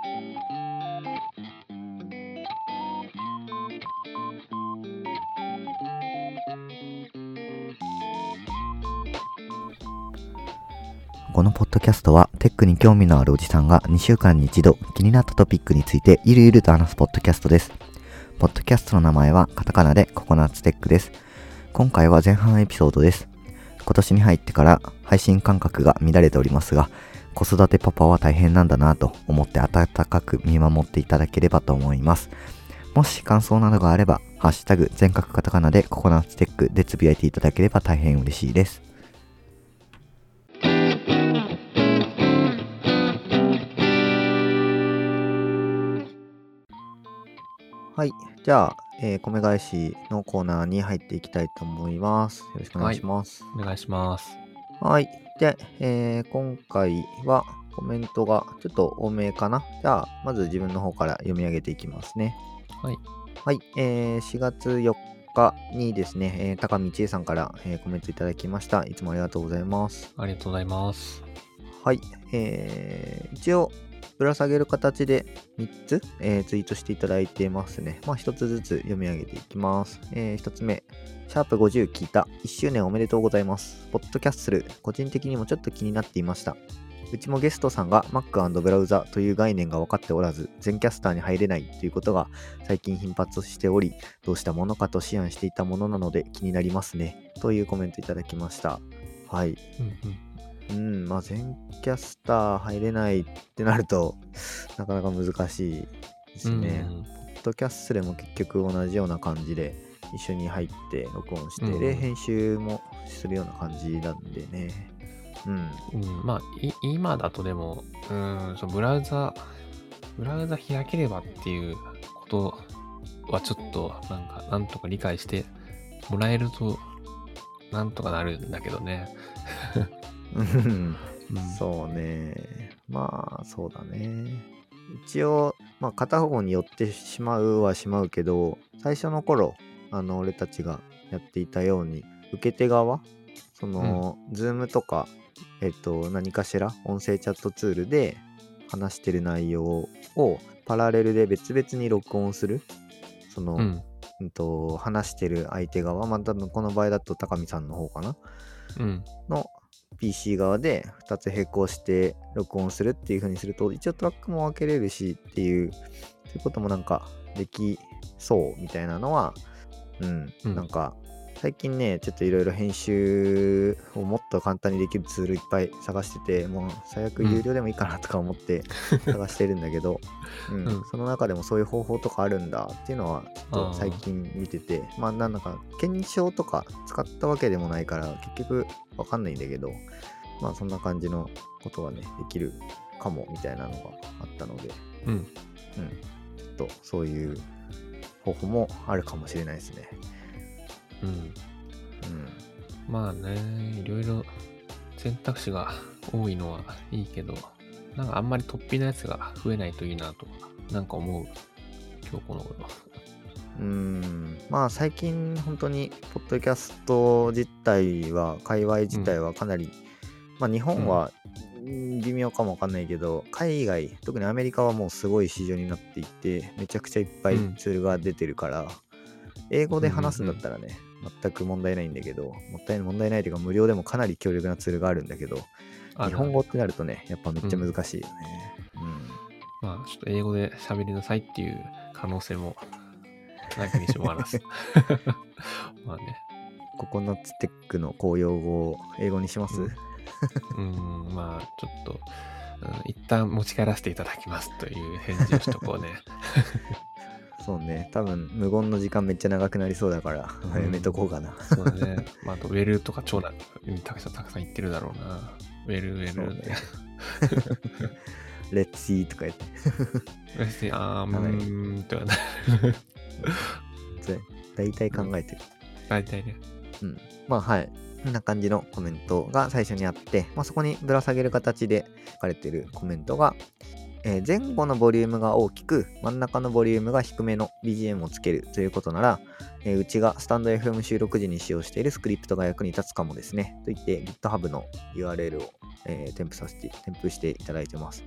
このポッドキャストはテックに興味のあるおじさんが2週間に一度気になったトピックについてゆるゆると話すポッドキャストです。ポッドキャストの名前はカタカナでココナッツテックです。今回は前半エピソードです。今年に入ってから配信感覚が乱れておりますが、子育てパパは大変なんだなと思って温かく見守っていただければと思います。もし感想などがあれば、ハッシュタグ全角カタカナでココナッツテックでつぶやいていただければ大変嬉しいです。はい。じゃあ、えー米返しのコーナーに入っていきたいと思います。よろしくお願いします。お願いします。はい。で、えー今回はコメントがちょっと多めかな。じゃあ、まず自分の方から読み上げていきますね。はい。はい。えー4月4日にですね、えー高見千恵さんから、えーコメントいただきました。いつもありがとうございます。ありがとうございます。はい。えー一応、ぶら下げる形で3つ、えーツイートしていただいてますね。まあ、1つずつ読み上げていきます。え1つ目、シャープ50聞いた。1周年おめでとうございます。ポッドキャッスル、個人的にもちょっと気になっていました。うちもゲストさんが Mac& ブラウザという概念が分かっておらず、全キャスターに入れないということが最近頻発しており、どうしたものかと思案していたものなので気になりますね。というコメントいただきました。はい。うんうん、まあ全キャスター入れないってなるとなかなか難しいですうん。ね。うんポッドキャッスルも結局同じような感じで一緒に入って録音して、うんで編集もするような感じなんでね。うん。うん、まあ、い今だとでも、うん、そうブラウザ、ブラウザ開ければっていうことはちょっと、なんか、なんとか理解してもらえると、なんとかなるんだけどね。うんうん、そうね。まあそうだね。一応、まあ片方に寄ってしまうはしまうけど、最初の頃、あの俺たちがやっていたように、受け手側、その、ズームとか、えっと、何かしら音声チャットツールで話してる内容をパラレルで別々に録音する。その、うん。うんと話してる相手側、まあ、多分この場合だと高見さんの方かなうん。の PC 側で2つ並行して録音するっていう風にすると一応トラックも分けれるしっていうそういうこともなんかできそうみたいなのはうん、うんなんか最近ねちょっといろいろ編集をもっと簡単にできるツールいっぱい探しててもう最悪有料でもいいかなとか思って 探してるんだけど、うん。うん。その中でもそういう方法とかあるんだっていうのはちょっと最近見ててまあなんだか検証とか使ったわけでもないから結局わかんないんだけどまあそんな感じのことがねできるかもみたいなのがあったので、うん。うん、ちょっとそういう方法もあるかもしれないですね。うん。うんまあね、いろいろ選択肢が多いのはいいけど、なんかあんまり突飛なやつが増えないといいなと、なんか思う、今日この頃。うーんまあ最近本当にポッドキャスト自体は界隈自体はかなり、まあ日本はうん微妙かもわかんないけど海外特にアメリカはもうすごい市場になっていてめちゃくちゃいっぱいうん。ツールが出てるから、英語で話すんだったらね、全く問題ないんだけどもったい問題ないというか無料でもかなり強力なツールがあるんだけどあ日本語ってなるとねやっぱめっちゃ難しいよね、うん。まあ、ちょっと英語で喋りなさいっていう可能性も、なきにしもあらず。まあね。ココナッツテックの公用語を英語にします、うんうん、まあ、ちょっと、うん一旦持ち帰らせていただきますという返事をしとこうね。そうね、多分無言の時間めっちゃ長くなりそうだから、うんやめとこうかな。そうだね。まあ、あと、ウェルとか長男にたくさんたくさん言ってるだろうな。ウェル、ウェル。そうね Let's see とか言って。別に、あー、うはいーん、とはな。それ大体考えてる。大体ね。うん。まあはい。こんな感じのコメントが最初にあって、まあ、そこにぶら下げる形で書かれているコメントが、えー前後のボリュームが大きく、真ん中のボリュームが低めの BGM をつけるということなら、えーうちがスタンド FM 収録時に使用しているスクリプトが役に立つかもですね。と言って GitHub の URL を、えー添付させて、添付していただいてます。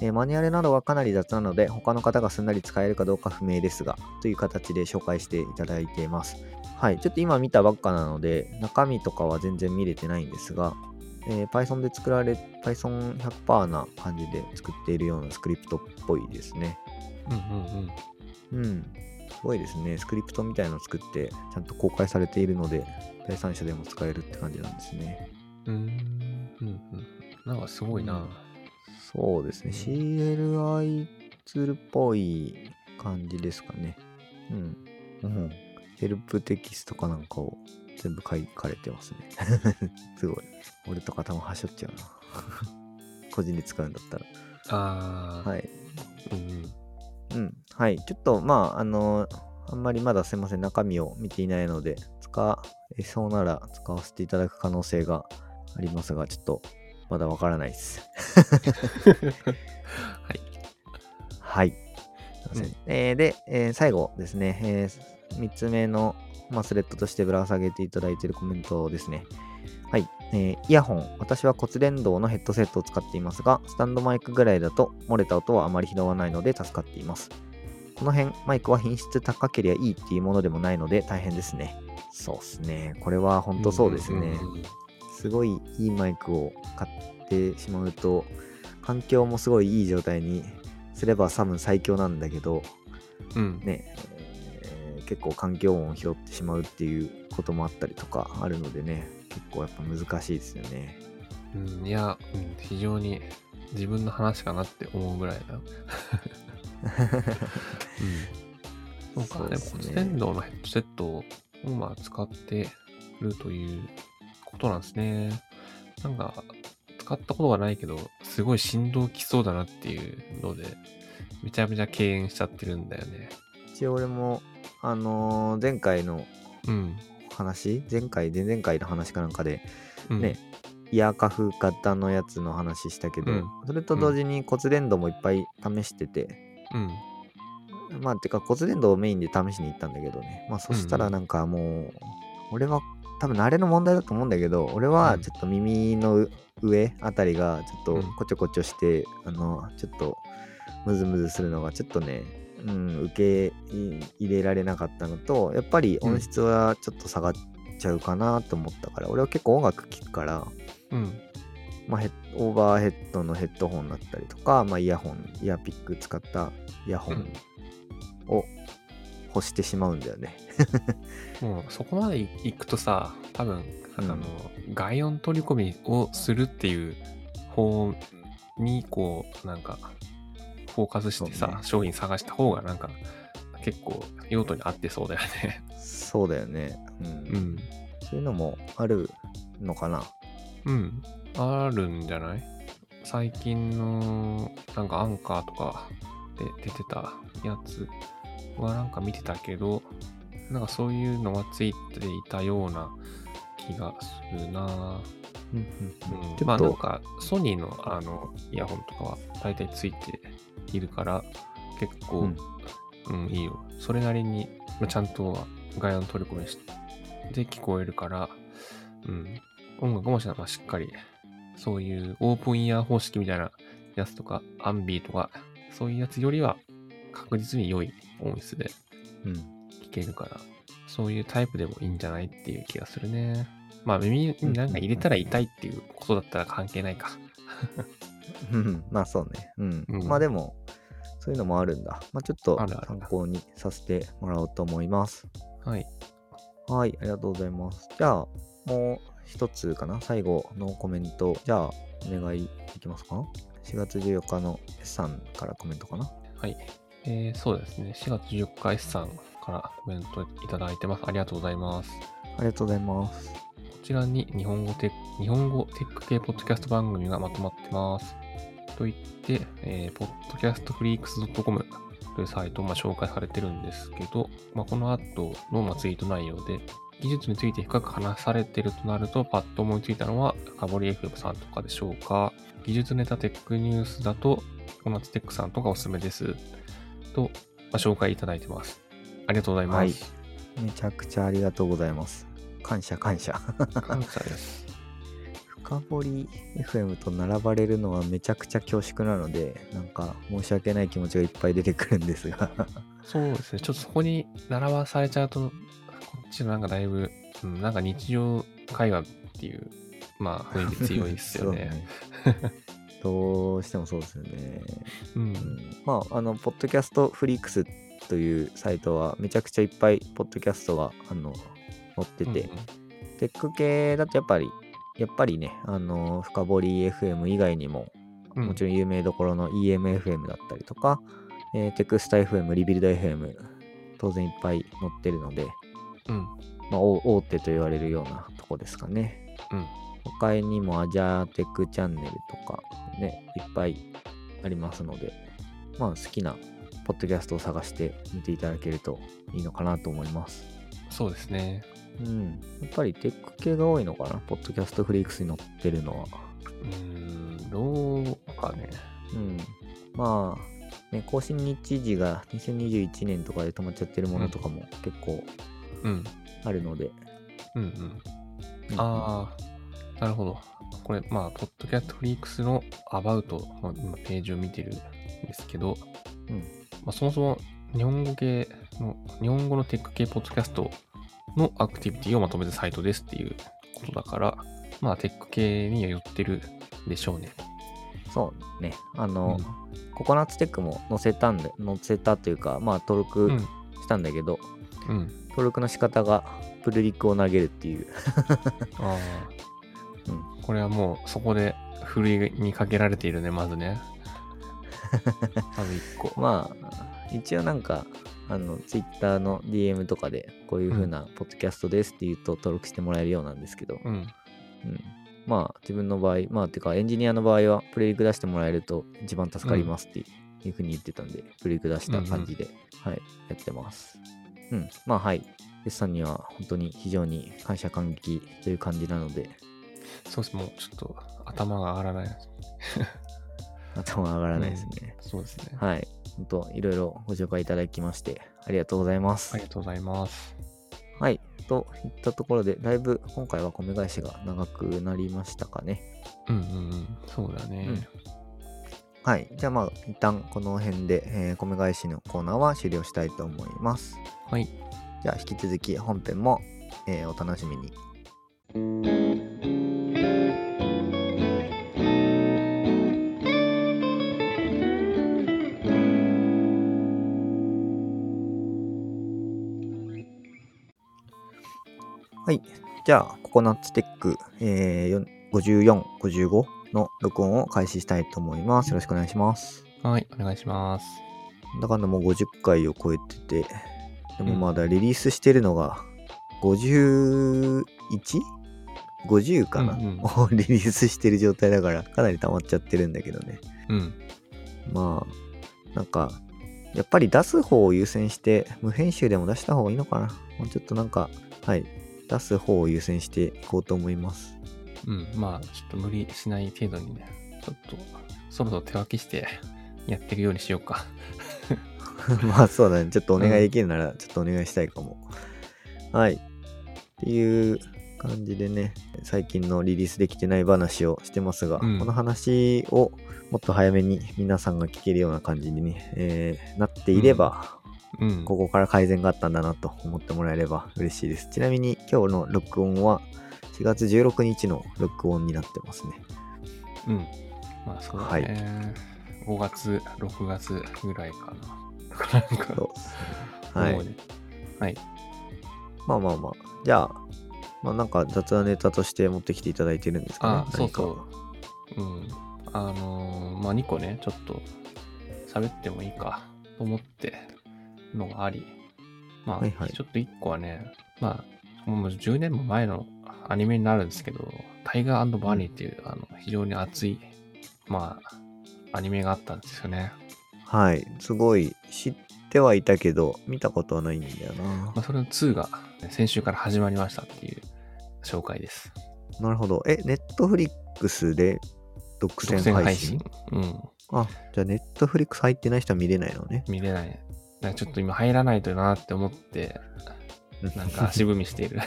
えーマニュアルなどはかなり雑なので、他の方がすんなり使えるかどうか不明ですが、という形で紹介していただいています。はい、ちょっと今見たばっかなので、中身とかは全然見れてないんですが、えー Python で作られ、Python100% な感じで作っているようなスクリプトっぽいですね。うんうんうん。うん。すごいですね。スクリプトみたいなのを作って、ちゃんと公開されているので、第三者でも使えるって感じなんですね。うーん。うんうん。なんかすごいな。そうですね。CLI ツールっぽい感じですかね。うん。うん。ヘルプテキストかなんかを全部書かれてますね。すごい。俺とか多分はしょっちゃうな。個人で使うんだったら。ああ。はい。うんうん。うん。はい。ちょっと、まあ、あのあんまりまだすいません、中身を見ていないので、使えそうなら使わせていただく可能性がありますが、ちょっと、まだわからないです。はい。はい。すいません。うんえーで、えー最後ですね、え3つ目の、まあ、スレッドとしてぶら下げていただいているコメントですね。はい。えーイヤホン。私は骨伝導のヘッドセットを使っていますが、スタンドマイクぐらいだと漏れた音はあまり拾わないので助かっています。この辺、マイクは品質高ければいいっていうものでもないので大変ですね。そうですね。これは本当そうですね。すごいいいマイクを買ってしまうと、環境もすごいいい状態にすれば多分最強なんだけど、うん。ね、えー結構環境音を拾ってしまうっていうこともあったりとかあるのでね、結構やっぱ難しいですよね。うん、いや、うん、非常に自分の話かなって思うぐらいだ。うん。そうか、でもそうですね骨伝導のヘッドセットをまあ使ってるということなんですね。なんか、使ったことがないけど、すごい振動きそうだなっていうので、めちゃめちゃ敬遠しちゃってるんだよね。一応俺も、あのー前回のうん。話、前回、前々回の話かなんかで、うん、ね、イヤーカフ型のやつの話したけど、うんそれと同時に骨伝導もいっぱい試してて、うん。まあ、てか骨伝導をメインで試しに行ったんだけどね。まあ、そしたらなんかもう、俺は多分慣れの問題だと思うんだけど、俺はうんちょっと耳の上あたりがちょっうんとこちょこちょして、あの、ちょっとムズムズするのがちょっとね、うん、受け入れられなかったのと、やっぱり音質はちょっと下がっちゃうかなと思ったから、俺は結構音楽聴くから、うん。まあ、オーバーヘッドのヘッドホンだったりとか、まあ、イヤホン、イヤピック使ったイヤホンを欲してしまうんだよね。もうそこまで行くとさ、多分、あの、うん外音取り込みをするっていう方に、こう、なんか、フォーカスしてさ、ね商品探した方が、なんか、結構用途に合ってそうだよね。そうだよね。うん。うん。そういうのもあるのかな？うん。あるんじゃない？最近の、なんかアンカーとかで出てたやつはなんか見てたけど、なんかそういうのはついていたような気がするなまあなんかソニーのあのイヤホンとかは大体ついているから結構、ううんん、いいよ。それなりに、まあちゃんと外音取り込みして聞こえるから、うん、音楽もしまあしっかり、そういうオープンイヤー方式みたいなやつとか、アンビーとか、そういうやつよりは確実に良い音質でうん。聞けるから、そういうタイプでもいいんじゃないっていう気がするね。まあ耳になんか入れたら痛いっていうことだったら関係ないか。うん。まあそうね。うん。うん。まあでも、そういうのもあるん。だ。まあちょっと参考にさせてもらおうと思います。はい。はい、ありがとうございます。じゃあ、もう一つかな最後のコメント。じゃあ、お願いできますか ?4 月14日の S さん。からコメントかなはい。えー、そうですね。4月14日 S さん。からコメントいただいてます。ありがとうございます。ありがとうございます。ちらに日本語テック日本語テック系ポッドキャスト番組がまとまってます。といって、えー、podcastfreaks.com というサイトを紹介されてるんですけど、まあ、この後のツイート内容で、技術について深く話されてるとなると、パッと思いついたのは、カボリ FM さんとかでしょうか。技術ネタテックニュースだと、コナツテックさんとかおすすめです。と、ま、紹介いただいてます。ありがとうございます。はいめちゃくちゃありがとうございます。感謝感謝。感謝です。深掘り FM と並ばれるのはめちゃくちゃ恐縮なので、なんか申し訳ない気持ちがいっぱい出てくるんですが。そうですね。ちょっとそこに並ばされちゃうと、こっちのなんかだいぶ、うん、なんか日常会話っていう、まあ雰囲気強いですよ ね。どうしてもそうですよね。う。うんん、まあ、あの、ポッドキャストフリークスというサイトはめちゃくちゃいっぱいポッドキャストがあの載ってて、テック系だとやっぱり、やっぱりね、あの、深掘り FM 以外にも、うん、もちろん有名どころの EMFM だったりとか、えーテクスタ FM、リビルド FM、当然いっぱい載ってるので、うん。まあ、大大手と言われるようなとこですかね。うん。他にもアジャーテクチャンネルとかね、いっぱいありますので、まあ好きなポッドキャストを探して見ていただけるといいのかなと思います。そうですね。うん。やっぱりテック系が多いのかな、ポッドキャストフリークスに載ってるのは。うーん、どうかね。うん。まあ、ね、更新日時が2021年とかで止まっちゃってるものとかも結構うん。あるので。うんうん。うんああ、なるほど。これ、まあ、ポッドキャストフリークスのアバウトの今ページを見てるんですけど、うんまあ、そもそも日本語系の、日本語のテック系ポッドキャストのアクティビティをまとめたサイトですっていうことだから、まあ、テック系には寄ってるでしょうね。そうね。あの、ココナッツテックも載せたんで、載せたというか、まあ登う録ん。したんだけど、うん。登録の仕方がプルリックを投げるっていう。ああ、うんこれはもうそこでふるいにかけられているね、まずね。まず一個。まあ、一応なんか、あの、ツイッターの DM とかで、こういう風なポッドキャストですって言うと登録してもらえるようなんですけど、うん。うん。まあ、自分の場合、まあ、てかエンジニアの場合は、プレリク出してもらえると一番助かりますっていう風に言ってたんで、プレリク出した感じで、はい、やってます。うん。まあ、はい。デスさんには本当に非常に感謝感激という感じなので、そうです。もうちょっと頭が上がらない。頭が上がらないですね。そうですね。はい。本当いろいろご紹介いただきまして、ありがとうございます。ありがとうございます。はい。といったところで、だいぶ今回は米返しが長くなりましたかね。うんうんうん。そうだね。うんはい。じゃあまあ、一旦この辺で、えー米返しのコーナーは終了したいと思います。はい。じゃあ引き続き本編も、えーお楽しみに。はい。じゃあ、ココナッツテック、えーよん54、55の録音を開始したいと思います。よろしくお願いします。はい。お願いします。なんだかんだもう50回を超えてて、でもうんまだリリースしてるのが 51?50 かな、うんうんをリリースしてる状態だからかなり溜まっちゃってるんだけどね。うん。まあ、なんか、やっぱり出す方を優先して、無編集でも出した方がいいのかな。もうちょっとなんか、はい、出す方を優先していこうと思います。うん。まあ、ちょっと無理しない程度にね、ちょっと、そろそろ手分けして やっていくようにしようか。まあそうだね。ちょっとお願いできるなら、ちょっとお願いしたいかも。はい。っていう感じでね、最近のリリースできてない話をしてますが、うんこの話をもっと早めに皆さんが聞けるような感じにね、えーなっていれば、うん。ここから改善があったんだなと思ってもらえれば嬉しいです。ちなみに今日の録音は4月16日の録音になってますね。うん。まあ、そうだね。5月、6月ぐらいかな。なんか。はいはい。まあまあまあ。じゃあ、まあなんか雑談ネタとして持ってきていただいてるんですかね。あ、そうそう。うん。あのーまあ、2個ね、ちょっと喋ってもいいかと思ってのがあり、まあ、はいはいちょっと1個はね、まあ、もう10年も前のアニメになるんですけど、タイガーバニーっていう、あの、非常に熱い、まあ、アニメがあったんですよね。はい。すごい知ってはいたけど、見たことはないんだよなま。あ、それの2がね先週から始まりましたっていう紹介です。なるほど。え、ネットフリックスで独独占配信？占配信？うん。あ、じゃあネットフリックス入ってない人は見れないのね。見れない。なんかちょっと今入らないとなって思って、なんか足踏みしている。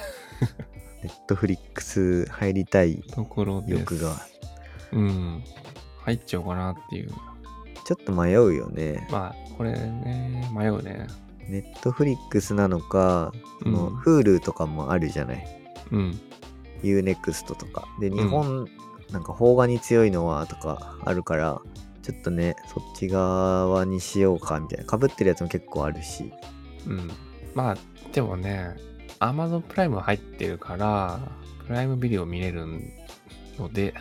ネットフリックス入りたいところ。欲が。うん。入っちゃおうかなっていう。ちょっと迷うよね。まあ、これね、迷うね。ネットフリックスなのか、そのうん Hulu とかもあるじゃない？うん。Unext とか。で、日本、なんか邦画に強いのはとかあるから、ちょっとね、そっち側にしようかみたいな。被ってるやつも結構あるし。うん。まあ、でもね、Amazon プライム入ってるから、プライムビデオ見れるので、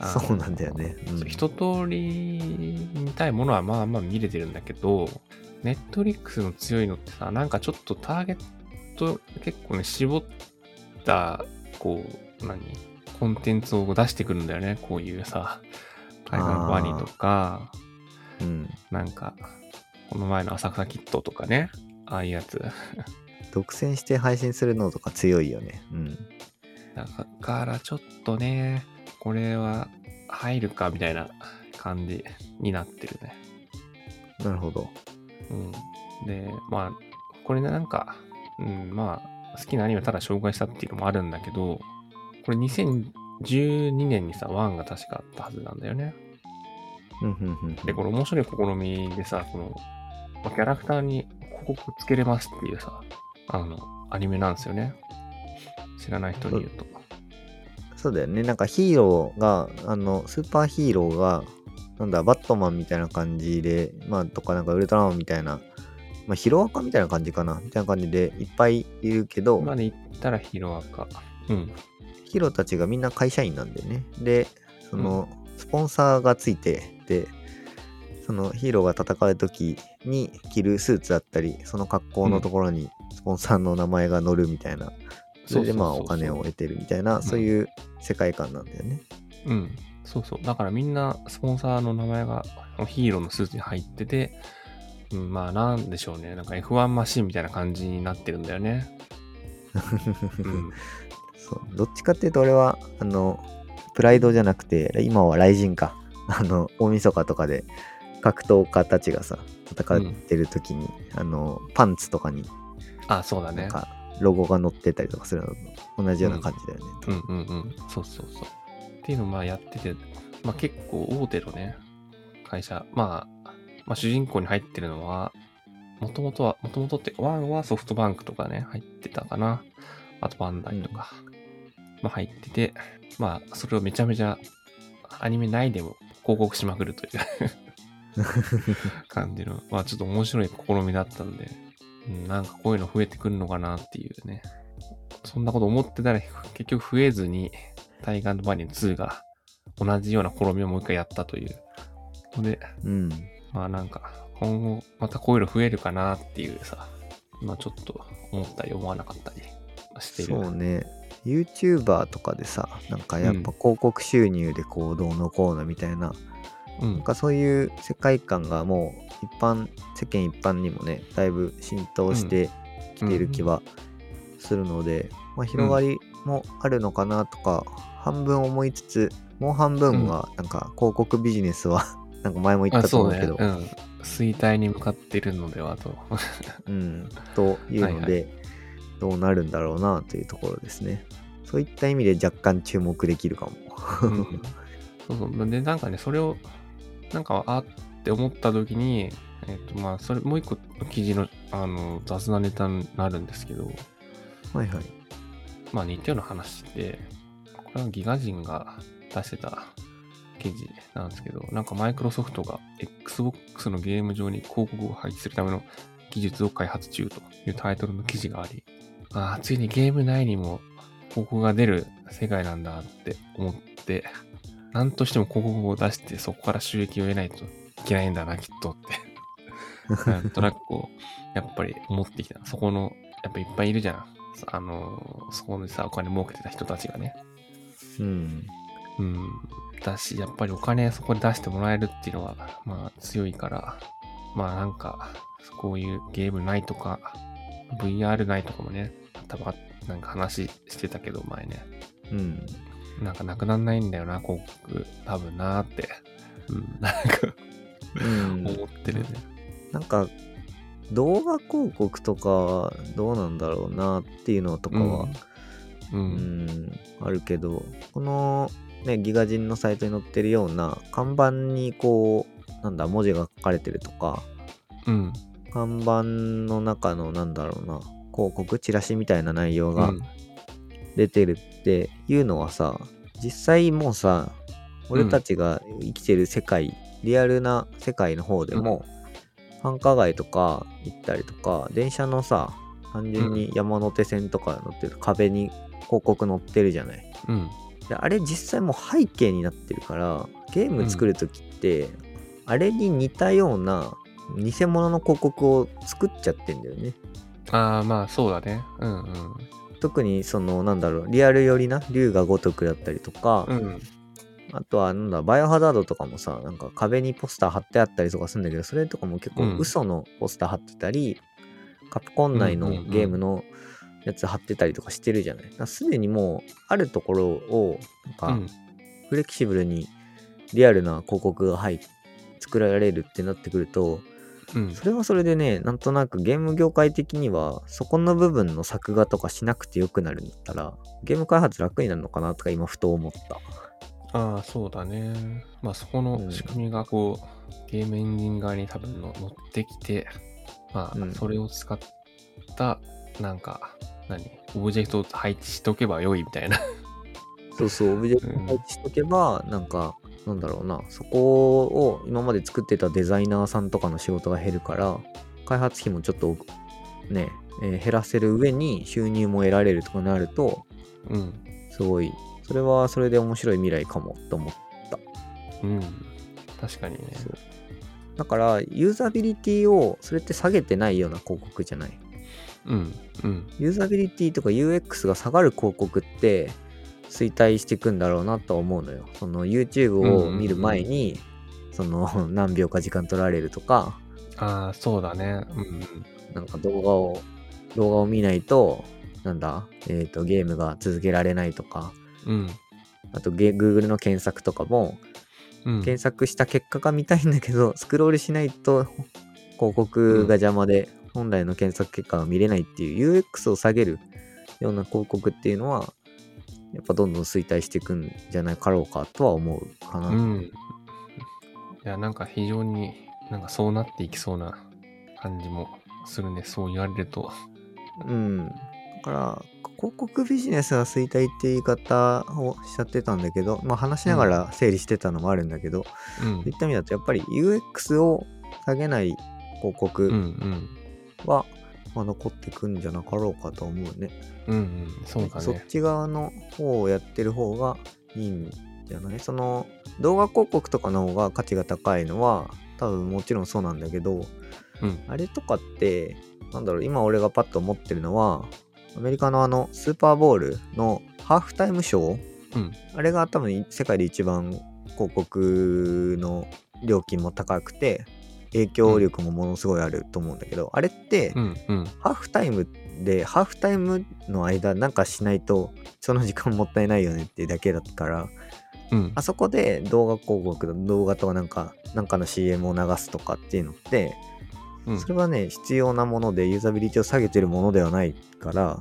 あのそうなんだよねうん一通り見たいものはまあまあ見れてるんだけど、ネットリックスの強いのってさ、なんかちょっとターゲット結構ね、絞った、こう、何？コンテンツを出してくるんだよね。こういうさ、タイガーバニーとか、うん。なんか、この前の浅草キットとかね、ああいうやつ。独占して配信するのとか強いよね。うん。だからちょっとね、これは入るかみたいな感じになってるね。なるほど。うん。で、まあ、これね、なんか、うん、まあ、好きなアニメただ紹介したっていうのもあるんだけど、これ2012年にさ、1が確かあったはずなんだよね。うんうんうんで、これ面白い試みでさ、この、まあキャラクターに広告つけれますっていうさ、あの、アニメなんですよね。知らない人に言うと。そうだよね。なんかヒーローが、あの、スーパーヒーローが、なんだ、バットマンみたいな感じで、まあ、とかなんかウルトラマンみたいな、まあ、ヒロアカみたいな感じかなみたいな感じでいっぱいいるけど、まで言ったらヒロアカ。うん。ヒーローたちがみんな会社員なんだよね。で、その、スポンサーがついて、で、そのヒーローが戦う時に着るスーツだったり、その格好のところにスポンサーの名前が載るみたいな、それでまあお金を得てるみたいな、そういう世界観なんだよね。うん。そうそう。だからみんなスポンサーの名前がヒーローのスーツに入ってて、うん、まあなんでしょうね。なんか F1 マシンみたいな感じになってるんだよね。うん。そうどっちかっていうと俺はあのプライドじゃなくて今は雷神かあの大晦日とかで格闘家たちがさ戦ってる時に、あのパンツとかにあ、そうだね。なんかロゴが載ってたりとかするのと同じような感じだよね、うんうんうん。そうそうそう。っていうのをまあやってて、まあ結構大手のね、会社、まあ、まあ主人公に入ってるのは、もともとは、もともとって、ワンはソフトバンクとかね、入ってたかな。あとバンダイとか、まあ入ってて、まあそれをめちゃめちゃアニメ内でも広告しまくるという感じの、まあちょっと面白い試みだったんで、うん、なんかこういうの増えてくるのかなっていうね。そんなこと思ってたら結局増えずに、タイガーバニー2が同じような試みをもう一回やったというので、うんまあなんか今後またこういうの増えるかなっていうさ、まあちょっと思ったり思わなかったりしてる。そうね YouTuber とかでさなんかやっぱ広告収入でこうどうのこうのみたいな、うん。なんかそういう世界観がもう一般世間一般にもねだいぶ浸透してきている気はするので、まあ、広がりもあるのかなとか、半分思いつつもう半分はなんか広告ビジネスは なんか前も言っあたと。思うけど。うん。衰退に向かってるのではと。うん、というので、はいどうなるんだろうなというところですね。そういった意味で若干注目できるかも。うんそうそう。で、なんかね、それを、なんか、あって思った時に、えっ、と、まあ、それ、もう一個記事の、あの、雑なネタになるんですけど、はいはい。まあ、似たような話で、これはギガ人が出してた記事なんですけど、なんかマイクロソフトが Xbox のゲーム上に広告を配置するための技術を開発中というタイトルの記事があり、ああ、ついにゲーム内にも広告が出る世界なんだって思って、なんとしても広告を出してそこから収益を得ないといけないんだな、きっとって。なんとなくこう、やっぱり思ってきた。そこの、やっぱいっぱいいるじゃん。あの、そこでさ、お金儲けてた人たちがね。うん。うん。だし、やっぱりお金そこで出してもらえるっていうのは、まあ強いから、まあなんか、こういうゲームないとか、VR ないとかもね、多分あなんか話してたけど、前ね。うん。なんかなくなんないんだよな、広告。多分なーって。うん、なんかうん、思ってるね。なんか、動画広告とかどうなんだろうなっていうのとかは、う。うんん、あるけど、この、ね、ギガ人のサイトに載ってるような、看板にこう、なんだ、文字が書かれてるとか、うん。看板の中の、なんだろうな、広告、チラシみたいな内容がうん出てるっていうのはさ、実際もうさ、俺たちが生きてる世界、リアルな世界の方でも、繁華街とか行ったりとか、電車のさ、単純に山手線とか乗ってる壁に広告載ってるじゃない。うん。であれ実際もう背景になってるから、ゲーム作るときって、あれに似たような偽物の広告を作っちゃってんだよね。ああ、まあそうだね。うん特にそのなんだろうリアル寄りな竜が如くだったりとか、うん。うん。あとはなんだバイオハザードとかもさなんか壁にポスター貼ってあったりとかするんだけどそれとかも結構うん嘘のポスター貼ってたり、カプコン内のうんうんうんゲームのやつ貼ってたりとかしてるじゃない。だからすでにもうあるところをなんかうん。フレキシブルにリアルな広告が入っ作られるってなってくるとうん。それはそれでねなんとなくゲーム業界的にはそこの部分の作画とかしなくてよくなるんだったらゲーム開発楽になるのかなとか今ふと思った。ああ、そうだね。まあそこうんの仕組みがこう、ゲームエンジン側に多分の乗ってきて、まうんあそれを使った、なんか、何？オブジェクトを配置しておけば良いみたいな。そうそう、オブジェクト配置しとけば、なんか、なんだろうな、そこを今まで作ってたデザイナーさんとかの仕事が減るから、開発費もちょっとね、えー減らせる上に収入も得られるとかなると、うん。すごい、それはそれで面白い未来かもと思った。うん。確かにね。だから、ユーザビリティを、それって下げてないような広告じゃない？うん。うん。ユーザビリティとか UX が下がる広告って衰退していくんだろうなとは思うのよ。その YouTube を見る前に、その 何秒か時間取られるとか、ああ、そうだね。うんなんか動画を、動画を見ないと、なんだ、えっ、と、ゲームが続けられないとか、うん。うん。あとゲ Google の検索とかも、うん。検索した結果が見たいんだけど、スクロールしないと広告が邪魔で、本来の検索結果が見れないっていう UX を下げるような広告っていうのは、やっぱどんどん衰退していくんじゃないかろうかとは思うかな。うん。いや、なんか非常になんかそうなっていきそうな感じもするね。そう言われると。うん。だから、広告ビジネスが衰退って言い方をしちゃってたんだけど、まあ話しながら整理してたのもあるんだけど、うんそうい。った意味だとやっぱり UX を下げない広告ん。は、まあ、残っていくんじゃなかろうかと思うね。うんうん。そうだそっね。ち側の方をやってる方がいいんじゃない？その動画広告とかの方が価値が高いのは多分もちろんそうなんだけどうん。あれとかってなんだろう今俺がパッと思ってるのはアメリカのあのスーパーボールのハーフタイムショー？うん。あれが多分世界で一番広告の料金も高くて影響力もものすごいあると思うんだけど、あれって、うんうん。ハーフタイムで、ハーフタイムの間なんかしないと、その時間もったいないよねっていうだけだから、うんあ。そこで動画広告、動画とかなんか、なんかの CM を流すとかっていうのって、うんそれはね、必要なもので、ユーザビリティを下げてるものではないから、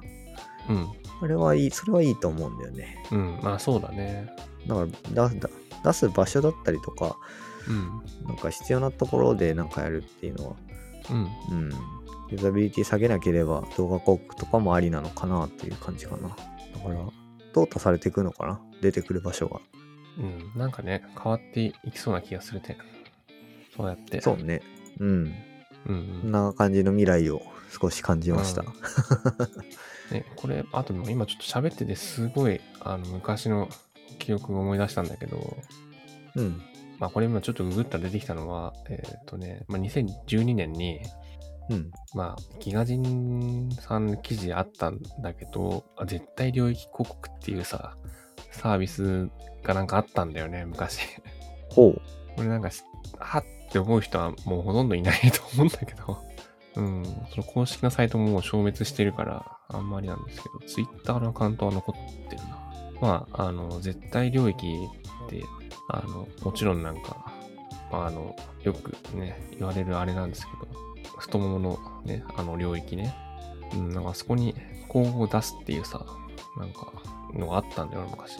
うん。あれはいい、それはいいと思うんだよね。うん。まあそうだね。だから、出す場所だったりとか、うん。なんか必要なところでなんかやるっていうのは、うん。うん、ユーザビリティ下げなければ動画広告とかもありなのかなっていう感じかな。だから、淘汰されていくのかな？出てくる場所が。うん。なんかね、変わっていきそうな気がするね。そうやって。そうね。うん。うんこうんん。な感じの未来を少し感じました。うん ね、これ、あと今ちょっと喋っててすごい、あの、昔の記憶を思い出したんだけど、うん。まあこれ今ちょっとググったら出てきたのは、えっ、とね、まあ、2012年に、うん。まあ、ギガ人さんの記事あったんだけど、あ絶対領域広告っていうさ、サービスがなんかあったんだよね、昔。ほう。これなんかし、はって思う人はもうほとんどいないと思うんだけど、うん、その公式なサイトももう消滅してるから、あんまりなんですけど、ツイッターのアカウントは残ってるな。まあ、あの、絶対領域って、あの、もちろんなんか、まあ、あの、よくね、言われるあれなんですけど、太もものね、あの領域ね。うん、なんかそこに広告を出すっていうさ、なんか、のがあったんだよ、昔。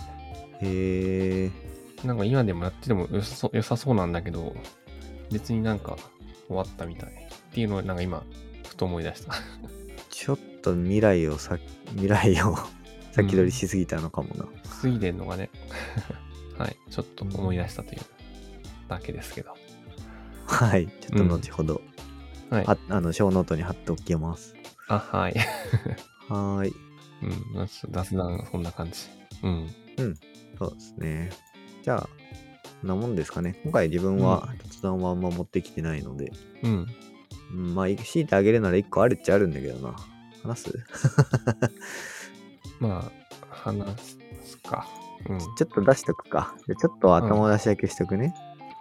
へえ。なんか今でもやってても良さそう良さそうなんだけど、別になんか終わったみたい。っていうのをなんか今、ふと思い出した。ちょっと未来をさ、未来を 先取りしすぎたのかもな。過ぎてんのがね、はい、ちょっと思い出したというだけですけど。はい。ちょっと後ほど、はい。はあの、小ノートに貼っておきます。あ、はい。はーい。うん、雑雑談、そんな感じ。うん。そうですね。じゃあ、こんなもんですかね。今回自分は雑談はあんま持ってきてないので、うん。うん、まあ、強いてあげるなら1個あるっちゃあるんだけどな。話す？まあ、話すか。うん。ちょっと出しとくか。でちょっと頭出しだけしとくね。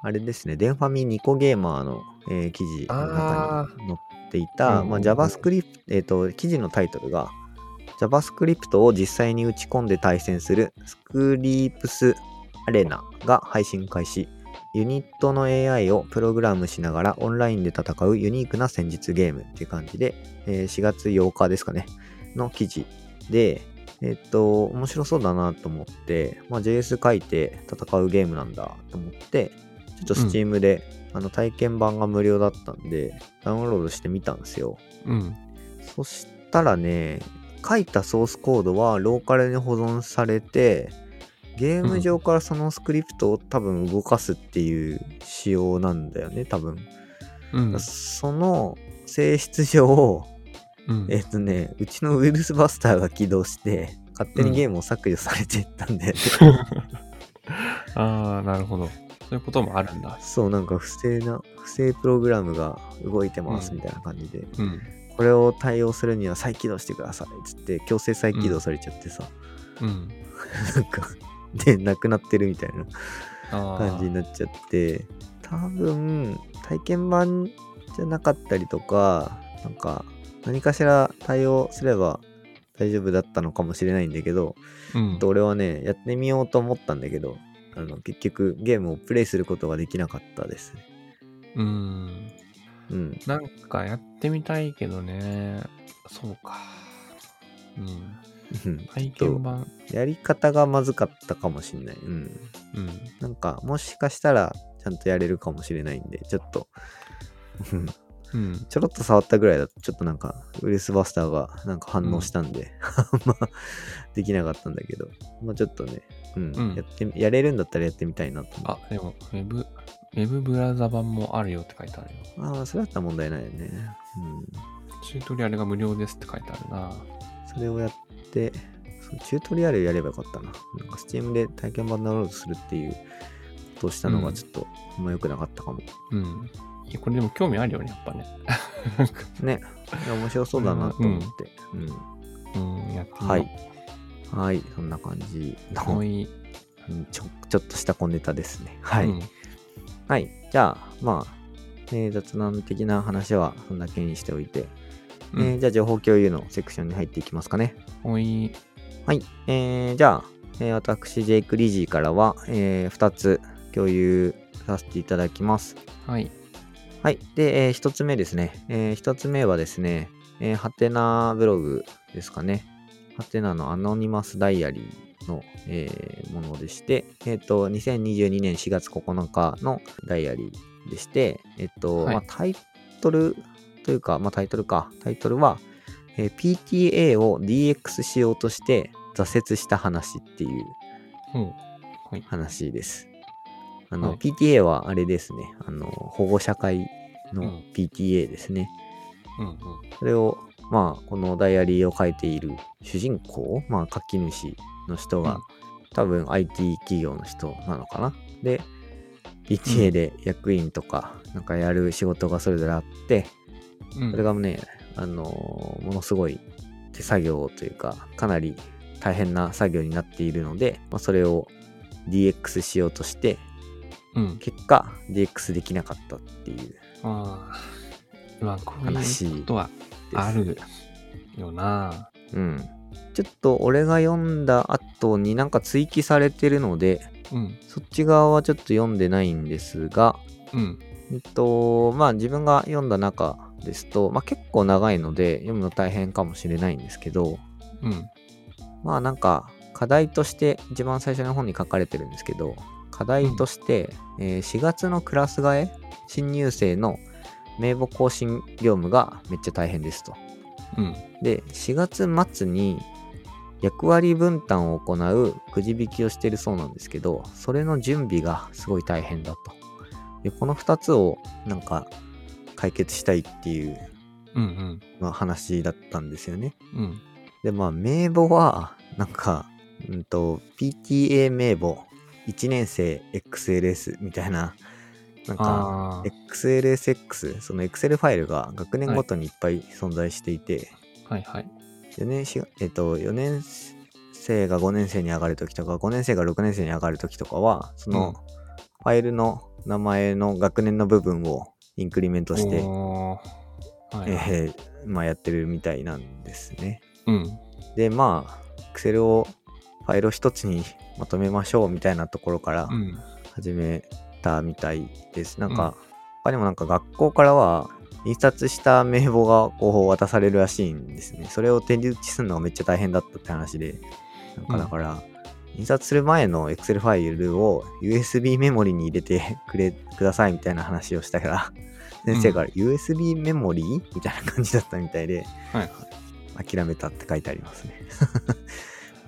あれですね、デンファミニコゲーマーの、えー記事の中に載っていた、まあ、JavaScript、えっ、と、記事のタイトルが、JavaScript を実際に打ち込んで対戦するスクリープスアレナが配信開始。ユニットの AI をプログラムしながらオンラインで戦うユニークな戦術ゲームっていう感じで、えー4月8日ですかね、の記事で、えっと、面白そうだなと思って、まあ、JS 書いて戦うゲームなんだと思って、ちょっと Steam で、あの体験版が無料だったんで、ダウンロードしてみたんですよ。うん。そしたらね、書いたソースコードはローカルに保存されて、ゲーム上からそのスクリプトを多分動かすっていう仕様なんだよね、多分。うん。その性質上、うんえっ、とね、うちのウイルスバスターが起動して、勝手にゲームを削除されていったんで、ああ、なるほど。そういうこともあるんだ。そう、なんか不正な、不正プログラムが動いてますうんみたいな感じで、うん。これを対応するには再起動してくださいっつって、強制再起動されちゃってさ、うん。なんか、で、なくなってるみたいな。感じになっちゃって、多分、体験版じゃなかったりとか、なんか、何かしら対応すれば大丈夫だったのかもしれないんだけど、うん。俺はね、やってみようと思ったんだけど、あの結局ゲームをプレイすることができなかったですね。うん。うん。なんかやってみたいけどね。そうか。うん。うん体験版。やり方がまずかったかもしんない。うん。うん。なんか、もしかしたらちゃんとやれるかもしれないんで、ちょっと、うんうん。ちょろっと触ったぐらいだと、ちょっとなんか、ウイルスバスターがなんか反応したんで、まあ、できなかったんだけど、まあちょっとね、うん、うんやってみ、やれるんだったらやってみたいなと思あ、でも、ウェブ、ウェブブラウザ版もあるよって書いてあるよ。う。ああ、それだったら問題ないよね。うん。チュートリアルが無料ですって書いてあるな。それをやって、そうチュートリアルやればよかったな。なんか Steam で体験版ダウンロードするっていうことをしたのうんがちょっとあんま良くなかったかも。うん。いや、これでも興味あるよね、やっぱね。ね。いや面白そうだなと思って。うん。うん、やって。はい。はい。そんな感じいちょちょっとした小ネタですね。はい。うんはい。じゃあ、まあ、えー雑談的な話はそんだけにしておいて、うんえーじゃあ情報共有のセクションに入っていきますかね。もういい。はい。えーじゃあ、えー私、ジェイク・リジーからは、え2つ共有させていただきます。はい。はい。で、え1つ目ですね。え1つ目はですね、えーハテナブログですかね。ハテナのアノニマスダイアリーの、えーものでして、えっ、と、2022年4月9日のダイアリーでして、えっ、と、はいまあ、タイトルというか、まあ、タイトルか。タイトルは、えー PTA を DX しようとして挫折した話っていううん。はい。話です。あの、はい PTA はあれですね。あの、保護者会のうん PTA ですね。うんうん。それを、まあ、このダイアリーを書いている主人公、まあ、書き主の人が、うん多分 IT 企業の人なのかな。で、PTA で役員とか、なんかやる仕事がそれぞれあって、うん、それがね、あのものすごい手作業というか、かなり大変な作業になっているので、まあ、それを DX しようとして、うん。結果 DX できなかったっていうああ。まあ、こういう話ことは。あるよな。うん。ちょっと俺が読んだ後になんか追記されてるので、うん。そっち側はちょっと読んでないんですが、うん。えっと、まあ自分が読んだ中ですと、まあ、結構長いので読むの大変かもしれないんですけど、うん。まあなんか課題として一番最初の本に書かれてるんですけど、課題として、えー4月のクラス替え、新入生の名簿更新業務がめっちゃ大変ですと。うん。で、で、4月末に役割分担を行うくじ引きをしてるそうなんですけど、それの準備がすごい大変だと。で、この2つをなんか解決したいっていううんうん。まあ話だったんですよね。うん。で、まあ、名簿は、なんか、うんと、PTA 名簿、1年生 XLS みたいな、なんか。XLSX、その Excel ファイルが学年ごとにいっぱい存在していて、はいはい。4年し、えっと、4年生が5年生に上がるときとか、5年生が6年生に上がるときとかは、その、うんファイルの名前の学年の部分をインクリメントして、はい。えーまあ、やってるみたいなんですね。うん。で、まあ、Excel を、ファイルを一つにまとめましょうみたいなところからうん。始めたみたいです。なんか、他にもなんか学校からは、印刷した名簿がこう渡されるらしいんですね。それを手打ちするのがめっちゃ大変だったって話で、なんかだから、印刷する前の Excel ファイルを USB メモリに入れてくれ、くださいみたいな話をしたから、先生から USB メモリー？みたいな感じだったみたいで、はい。諦めたって書いてありますね。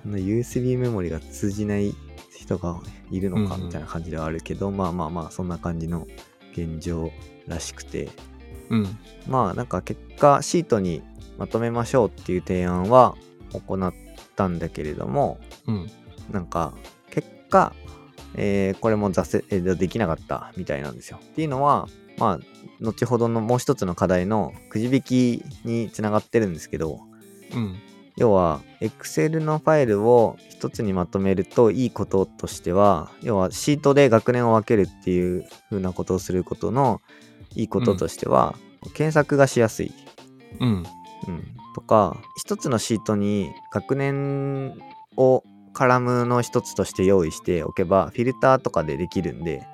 USB メモリが通じない人がいるのかうんうんみたいな感じではあるけど、まあまあまあそんな感じの現状らしくてうん。まあなんか結果シートにまとめましょうっていう提案は行ったんだけれどもうん。なんか結果、えーこれも挫折、えーできなかったみたいなんですよ。っていうのはまあ後ほどのもう一つの課題のくじ引きにつながってるんですけどうん。要は Excel のファイルを一つにまとめるといいこととしては要はシートで学年を分けるっていう風なことをすることのいいこととしては、検索がしやすい、うん。うん、とか一つのシートに学年をカラムの一つとして用意しておけばフィルターとかでできるんで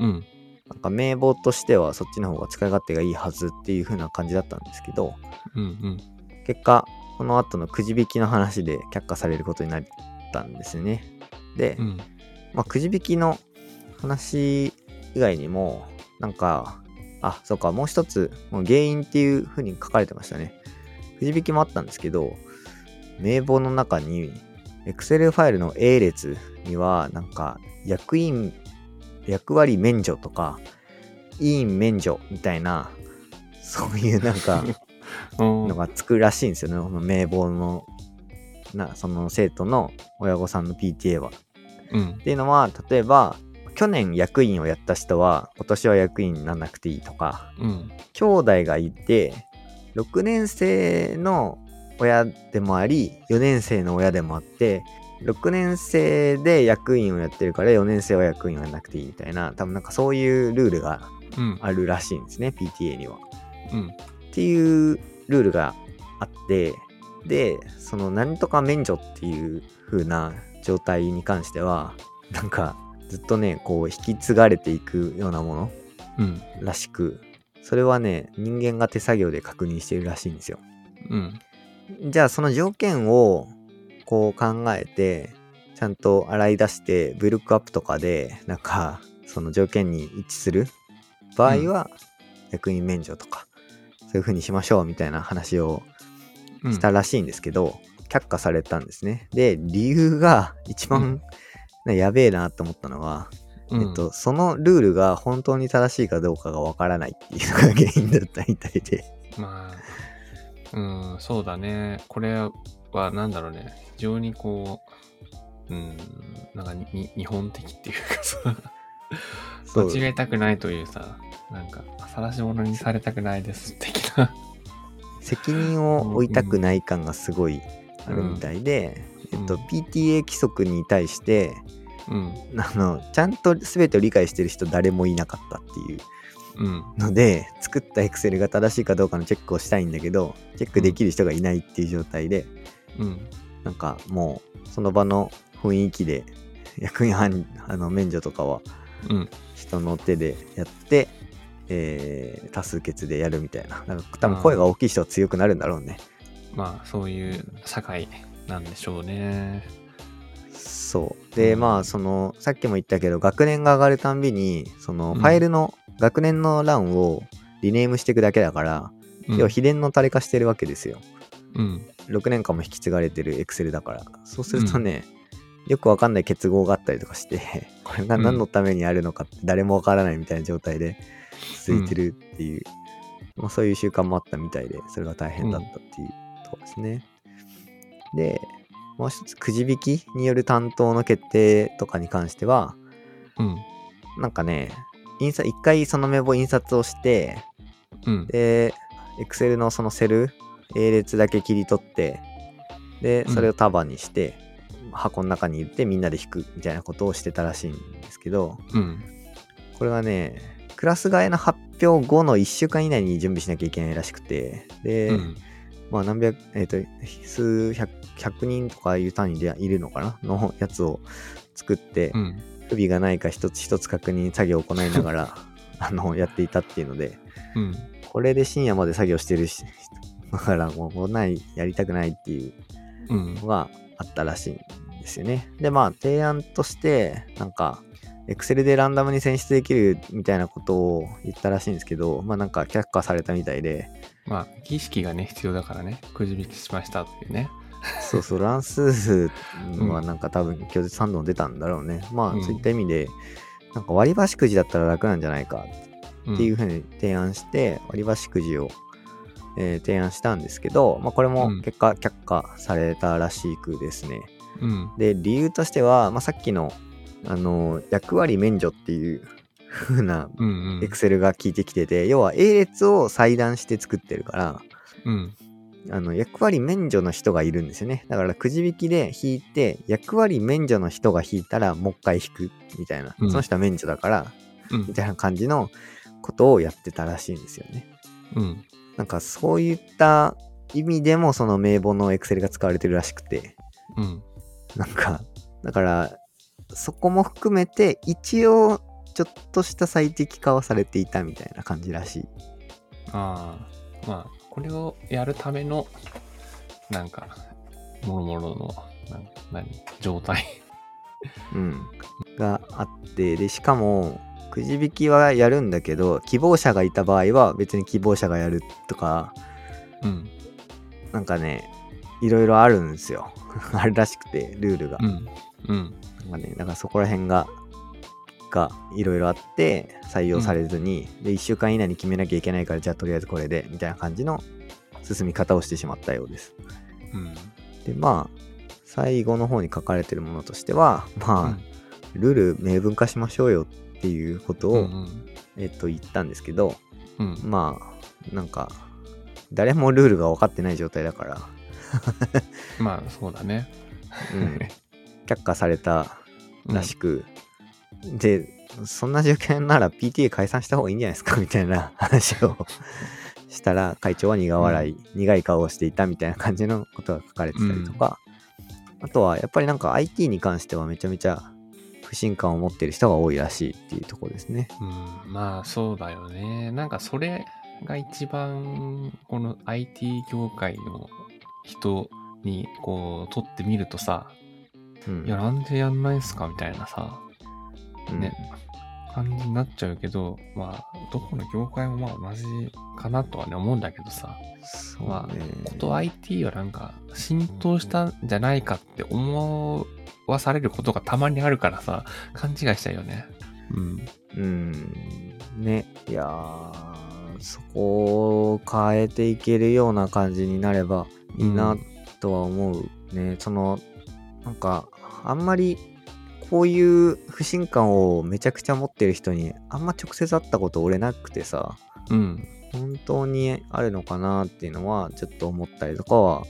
うん。なんか名簿としてはそっちの方が使い勝手がいいはずっていう風な感じだったんですけどうん。うん。結果この後のくじ引きの話で却下されることになったんですねで、うん。まあ、くじ引きの話以外にもなんかあそうかもう一つもう原因っていう風に書かれてましたねくじ引きもあったんですけど名簿の中に Excel ファイルの A 列にはなんか役員役割免除とか委員免除みたいなそういうなんか のがつくらしいんですよね、この名簿のなその生徒の親御さんの PTA は。うんっ。ていうのは例えば去年役員をやった人は今年は役員にならなくていいとかうん。兄弟がいて6年生の親でもあり4年生の親でもあって6年生で役員をやってるから4年生は役員をやらなくていいみたいな多分なんかそういうルールがうん。あるらしいんですね PTA には。うん。っていうルールがあってでその何とか免除っていう風な状態に関してはなんかずっとねこう引き継がれていくようなものうん。らしくそれはね人間が手作業で確認しているらしいんですようん。じゃあその条件をこう考えてちゃんと洗い出して VLOOKUP とかでなんかその条件に一致する場合は役員免除とかそういう風にしましょうみたいな話をうん。したらしいんですけど、却下されたんですね。で、理由が一番、ねやべえなと思ったのは、うん、えっと、そのルールが本当に正しいかどうかがわからないっていうのが原因だったみたいで。まあ、うん、そうだね。これは、なんだろうね。非常にこう、うん、なんかにに日本的っていうかさ、間違えたくないというさ、なんか、晒し者にされたくないです 的な。責任を負いたくない感がすごいあるみたいで、うん。えっと、PTA 規則に対して、うん、あの、ちゃんと全てを理解してる人誰もいなかったっていう。うん、ので、作った Excel が正しいかどうかのチェックをしたいんだけど、チェックできる人がいないっていう状態で、うん、なんかもうその場の雰囲気で役員判あの免除とかはうん、人の手でやってえー多数決でやるみたいな。なんか多分声が大きい人は強くなるんだろうね。まあ、そういう社会なんでしょうね。そう。で、うんまあ、その、さっきも言ったけど、学年が上がるたんびに、その、うんファイルの、学年の欄をリネームしていくだけだから、うん要は秘伝の垂れ化してるわけですよ。うん。6年間も引き継がれてる Excel だから。そうするとね、よくわかんない結合があったりとかして、これが何のためにあるのかって誰もわからないみたいな状態で続いてるっていう、まあ、そういう習慣もあったみたいで、それが大変だったっていうところですね。で、もう一つ、くじ引きによる担当の決定とかに関しては、うん。なんかね、印刷、一回その名簿印刷をして、うん。で、Excel のそのセル、A 列だけ切り取って、で、うんそれを束にして、箱の中に入れてみんなで引くみたいなことをしてたらしいんですけど、うん。これがね、クラス替えの発表後の1週間以内に準備しなきゃいけないらしくて、で、うん。まあ何百、えっ、と、数百、100人とかいう単位でいるのかな？のやつを作って、うん。不備がないか一つ一つ確認作業を行いながら、あの、やっていたっていうので、うん。これで深夜まで作業してるし、だからもうこんなんやりたくないっていううんの。があったらしいんですよね。で、まあ提案として、なんか、Excel でランダムに選出できるみたいなことを言ったらしいんですけど、まあなんか却下されたみたいで、まあ、儀式がね、必要だからね、くじ引きしましたっていうね。そうそう、乱数はなんか多分拒絶反応出たんだろうね。まうんあそういった意味で、なんか割り箸くじだったら楽なんじゃないかうんっていうふうに提案して、割り箸くじを、えー提案したんですけど、まあ、これもうん結果却下されたらしくですね。うん。で、理由としては、まあ、さっきの、あの、役割免除っていう風なうん。うん。Excel が効いてきてて、要は A 列を裁断して作ってるから、うん。あの、役割免除の人がいるんですよね。だからくじ引きで引いて、役割免除の人が引いたらもう一回引くみたいな。うんその人は免除だから、うんみ。たいな感じのことをやってたらしいんですよね。うん。なんかそういった意味でもその名簿の Excel が使われてるらしくて、うん。なんか、だから、そこも含めて一応ちょっとした最適化はされていたみたいな感じらしい。ああ。まあ、これをやるための、なんか、もろもろの、なん何？状態。うん。があって、で、しかも、くじ引きはやるんだけど、希望者がいた場合は別に希望者がやるとか、うん。なんかね、いろいろあるんですよ。あるらしくて、ルールが。うん。うん。なんかね、だからそこら辺が、がいろいろあって採用されずに、で、1週間以内に決めなきゃいけないから、じゃあとりあえずこれで、みたいな感じの進み方をしてしまったようです。うん。で、まあ、最後の方に書かれてるものとしては、まあ、うんルール明文化しましょうよっていうことを、うんえっと、言ったんですけど、うん。まあ、なんか、誰もルールが分かってない状態だから、まあ、そうだね。うん、却下されたらしく、で、そんな状況なら PTA 解散した方がいいんじゃないですか？みたいな 話をしたら、会長は苦笑い、苦い顔をしていたみたいな感じのことが書かれてたりとか、あとはやっぱりなんか IT に関してはめちゃめちゃ不信感を持ってる人が多いらしいっていうところですね。うん、まあそうだよね。なんかそれが一番この IT 業界の人にこう取ってみるとさ、うん。いやなんでやんないんすかみたいなさ、うんね、感じになっちゃうけど、まあどこの業界もまあ同じかなとはね思うんだけどさ、そうまあね。こと IT はなんか浸透したんじゃないかって思わされることがたまにあるからさ、勘違いしちゃうよね。うん。うん。ね。いやー、そこを変えていけるような感じになればいいなとは思うね。その、なんか、あんまりこういう不信感をめちゃくちゃ持ってる人にあんま直接会ったこと俺なくてさ、うん。本当にあるのかなっていうのはちょっと思ったりとかは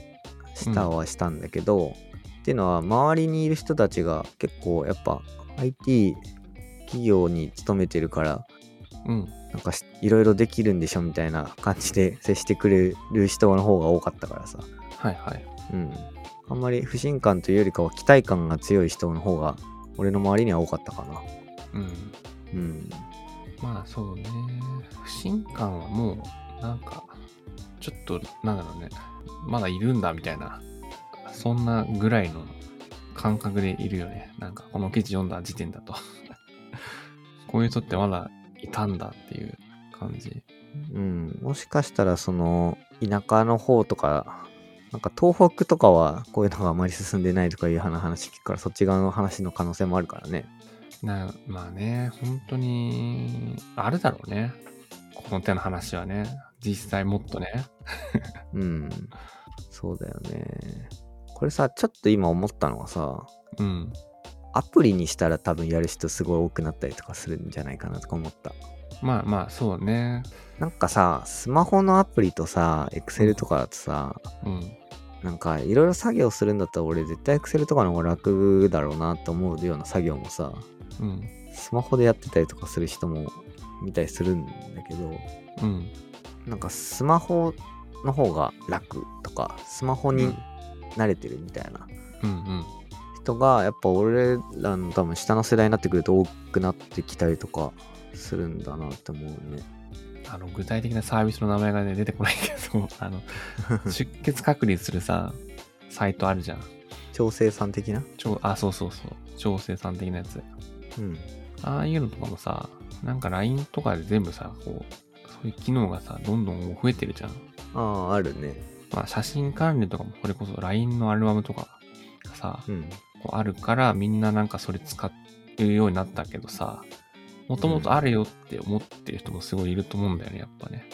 したはしたんだけど、っていうのは周りにいる人たちが結構やっぱ IT 企業に勤めてるからうん。なんかしいろいろできるんでしょみたいな感じで接してくれる人の方が多かったからさ、はいはい。うん。あんまり不信感というよりかは期待感が強い人の方が俺の周りには多かったかな。うん。うん。まあそうね。不信感はもう、なんか、ちょっと、なんだろうね。まだいるんだみたいな、そんなぐらいの感覚でいるよね。なんか、この記事読んだ時点だと。こういう人ってまだいたんだっていう感じ。うん、もしかしたらその田舎の方とか、なんか東北とかはこういうのがあまり進んでないとかいう話聞くから、そっち側の話の可能性もあるからね。なまあね、本当に、あるだろうね。この手の話はね。実際もっとね。うん。そうだよね。これさ、ちょっと今思ったのはさ、うん。アプリにしたら多分やる人すごい多くなったりとかするんじゃないかなとか思った。まあまあ、そうね。なんかさ、スマホのアプリとさ、Excel とかだとさ、うん。なんかいろいろ作業するんだったら俺絶対 Excel とかの方が楽だろうなって思うような作業もさ、うん。スマホでやってたりとかする人も見たりするんだけど、うん。なんかスマホの方が楽とか、スマホに慣れてるみたいなうんうん。人が、やっぱ俺らの多分下の世代になってくると多くなってきたりとかするんだなって思うね。あの、具体的なサービスの名前がね、出てこないけど、あの、出血確認するさ、サイトあるじゃん。調整さん的な？超、あ、そうそうそう。調整さん的なやつ。うん。ああいうのとかもさ、なんか LINE とかで全部さ、こう、そういう機能がさ、どんどん増えてるじゃん。ああ、あるね。まあ、写真管理とかも、それこそ LINE のアルバムとかがさ、うん。こうあるから、みんななんかそれ使うようになったけどさ、もともとあるよって思ってる人もすごいいると思うんだよね、やっぱね。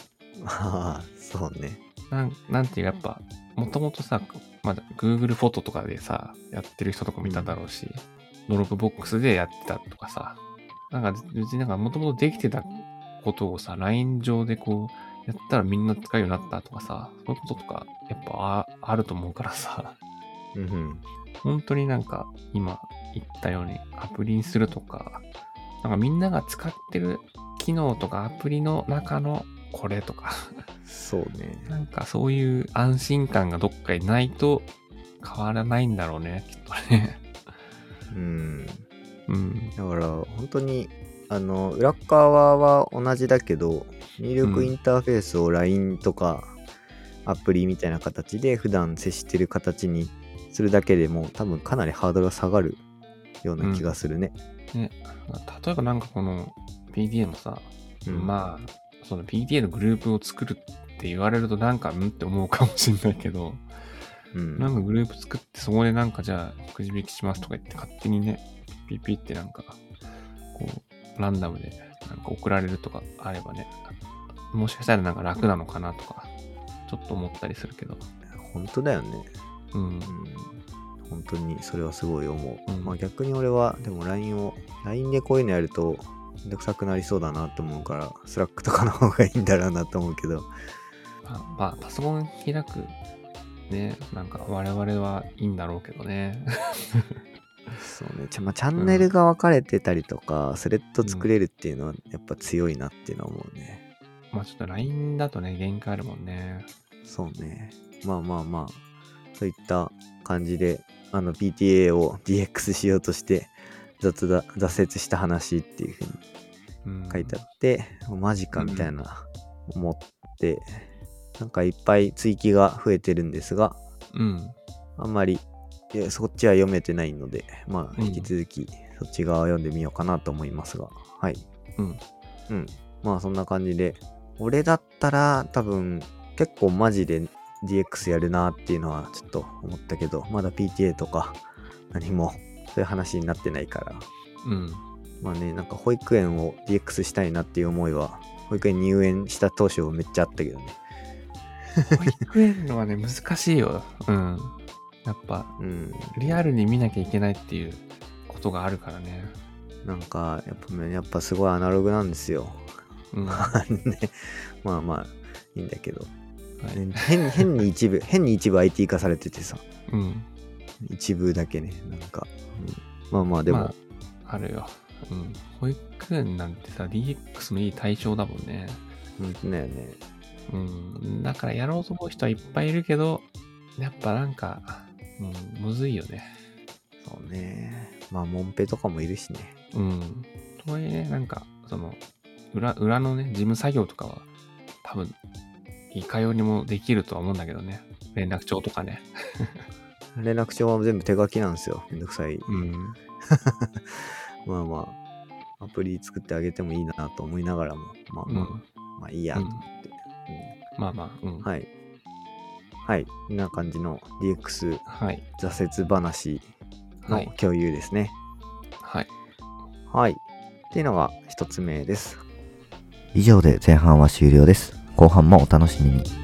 ああ、そうね。なん、なんていうかやっぱ、もともとさ、まだ Google フォトとかでさ、やってる人とかもいただろうし、 Dropbox でやってたとかさ、なんか別になんかもともとできてたことをさ、LINE 上でこう、やったらみんな使うようになったとかさ、そういうこととか、やっぱああると思うからさ、うんうん。本当になんか今言ったようにアプリにするとか、なんかみんなが使ってる機能とかアプリの中のこれとか、そうね。なんかそういう安心感がどっかにないと変わらないんだろうね、きっとね。うん。うん。だから、本当に、あの、裏側は同じだけど、入力インターフェースを LINE とか、アプリみたいな形で普段接してる形にするだけでも多分かなりハードルが下がるような気がするね。ね、例えばなんかこの PTA もさ、うんまあ、その PTA のグループを作るって言われるとなんかんって思うかもしれないけど、うん。なんかグループ作ってそこでなんかじゃあくじ引きしますとか言って勝手にね、ピッピってなんか、こう、ランダムでなんか送られるとかあればね、もしかしたらなんか楽なのかなとか、ちょっと思ったりするけど。本当だよね。うんう。ん。本当にそれはすごい思う。うんまあ逆に俺は、でも LINE を、LINE でこういうのやると、めんどくさくなりそうだなって思うから、 Slack とかの方がいいんだろうなと思うけど。まあ、まあ、パソコン開く、ね、なんか我々はいいんだろうけどね。そうね。ちゃまあ、チャンネルが分かれてたりとか、スレッド作れるっていうのはやっぱ強いなっていうのは思うね。まあちょっと LINE だとね、限界あるもんね。そうね。まあまあまあ、そういった感じで、あの PTA を DX しようとして、雑だ挫折した話っていうふうにうん、書いてあって、マジかみたいな思って、なんかいっぱい追記が増えてるんですが、うん。あんまりそっちは読めてないので、まあうん引き続きそっち側を読んでみようかなと思いますが、はい。うん。うん。まあそんな感じで、俺だったら多分結構マジで DX やるなっていうのはちょっと思ったけど、まだ PTA とか何もそういう話になってないから、うん。まあね、なんか保育園を DX したいなっていう思いは、保育園に入園した当初めっちゃあったけどね。保育園のはね、難しいよ。うん。やっぱ、うん。リアルに見なきゃいけないっていうことがあるからね。なんか、やっぱね、やっぱすごいアナログなんですよ。うん。は ね、まあまあ、いいんだけど。いね変変に一部、変に一部 IT 化されててさ、うん。一部だけね、なんか。うんまあまあ、でも、まあ、あるよ。うん。保育園なんてさ、DX のいい対象だもんね。本当だよね。うん。だからやろうと思う人はいっぱいいるけど、やっぱなんか、うん、むずいよね。そうね。まあ、モンペとかもいるしね。うん。とはいえね、なんか、その、裏、裏のね、事務作業とかは、多分、いかようにもできるとは思うんだけどね。連絡帳とかね。連絡帳は全部手書きなんですよ。めんどくさい。うん。まあまあ、アプリ作ってあげてもいいなと思いながらも、まあまあ、うん。まあいいやと思って。まあまあ、うん。うんはい。はい。こんな感じの DX はい。挫折話はいの共有ですね。はい。はい。っていうのが一つ目です。以上で前半は終了です。後半もお楽しみに。